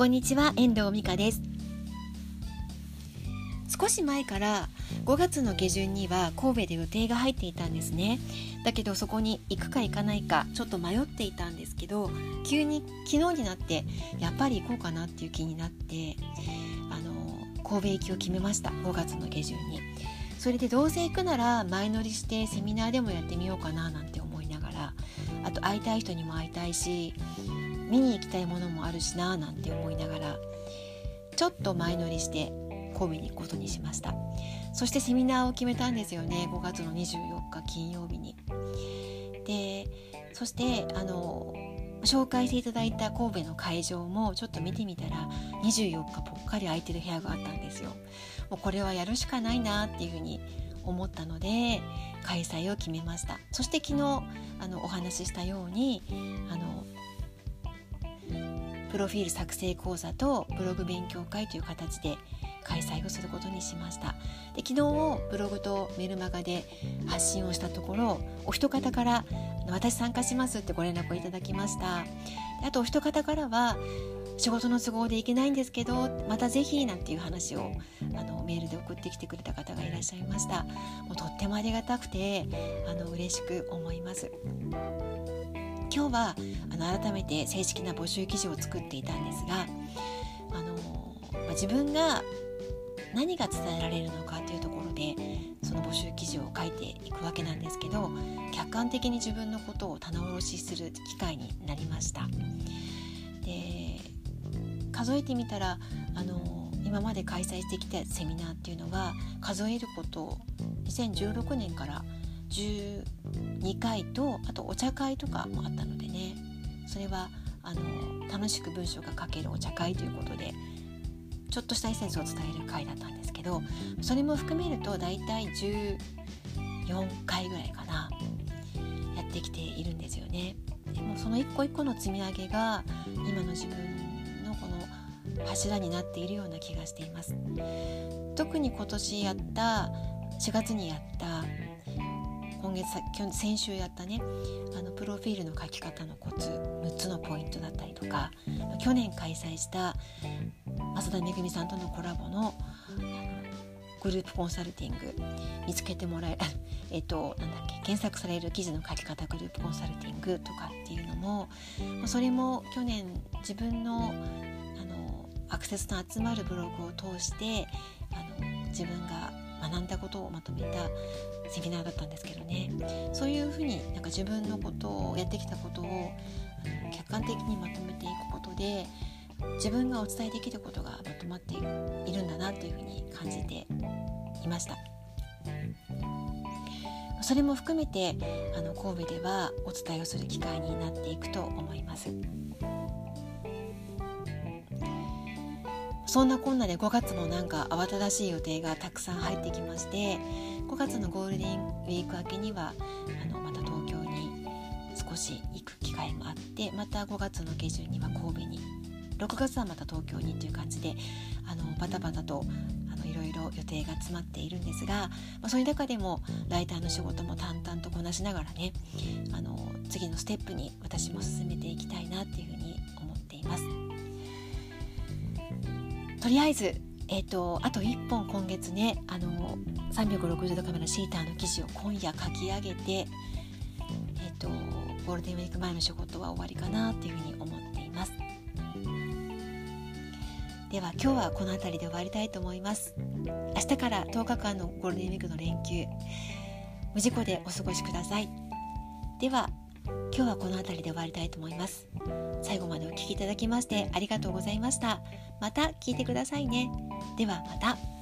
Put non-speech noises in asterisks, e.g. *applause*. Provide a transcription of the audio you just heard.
こんにちは遠藤美香です。少し前から5月の下旬には神戸で予定が入っていたんですね。だけどそこに行くか行かないかちょっと迷っていたんですけど急に昨日になってやっぱり行こうかなっていう気になってあの神戸行きを決めました5月の下旬に。それでどうせ行くなら前乗りしてセミナーでもやってみようかななんて思いながらあと会いたい人にも会いたいし見に行きたいものもあるしななんて思いながらちょっと前乗りして神戸に行くことにしました。そしてセミナーを決めたんですよね。5月の24日金曜日に。でそしてあの紹介していただいた神戸の会場もちょっと見てみたら24日ぽっかり空いてる部屋があったんですよ。もうこれはやるしかないなっていうふうに思ったので開催を決めました。そして昨日あのお話ししたようにあのプロフィール作成講座とブログ勉強会という形で開催をすることにしました。で昨日ブログとメルマガで発信をしたところお一方から「私参加します」ってご連絡をいただきました。あとお一方からは仕事の都合で行けないんですけどまたぜひなんていう話をあのメールで送ってきてくれた方がいらっしゃいました。もうとってもありがたくてあの嬉しく思います。今日はあの改めて正式な募集記事を作っていたんですがあの、まあ、自分が何が伝えられるのかというところでその募集記事を書いていくわけなんですけど客観的に自分のことを棚卸しする機会になりました。で数えてみたらあの今まで開催してきたセミナーっていうのは数えること2016年から12回とあとお茶会とかもあったのでねそれはあの楽しく文章が書けるお茶会ということでちょっとしたエッセンスを伝える回だったんですけどそれも含めると大体14回ぐらいかなやってきているんですよね。でもその一個一個の積み上げが今の自分のこの柱になっているような気がしています。特に今年やった4月にやった今月先週やったねあのプロフィールの書き方のコツ6つのポイントだったりとか去年開催した増田めぐみさんとのコラボのグループコンサルティング見つけてもらえ *laughs* えっとなんだっけ検索される記事の書き方グループコンサルティングとかっていうのもそれも去年自分のあのアクセスの集まるブログを通してあの自分が学んだことをまとめたセミナーだったんですけどね。そういうふうになんか自分のことをやってきたことを客観的にまとめていくことで自分がお伝えできることがまとまっているんだなというふうに感じていました。それも含めてあの神戸ではお伝えをする機会になっていくと思います。そんなこんなで5月もなんか慌ただしい予定がたくさん入ってきまして5月のゴールデンウィーク明けにはあのまた東京に少し行く機会もあってまた5月の下旬には神戸に6月はまた東京にという感じであのバタバタといろいろ予定が詰まっているんですが、まあ、そういう中でもライターの仕事も淡々とこなしながらねあの次のステップに私も進めていきたいなっていうとりあえずえーと、あと1本今月ねあの360度カメラシーターの記事を今夜書き上げて、えーとゴールデンウィーク前の仕事は終わりかなというふうに思っています。では今日はこの辺りで終わりたいと思います。明日から10日間のゴールデンウィークの連休無事故でお過ごしください。では今日はこの辺りで終わりたいと思います。最後までお聴きいただきましてありがとうございました。また聞いてくださいね。ではまた。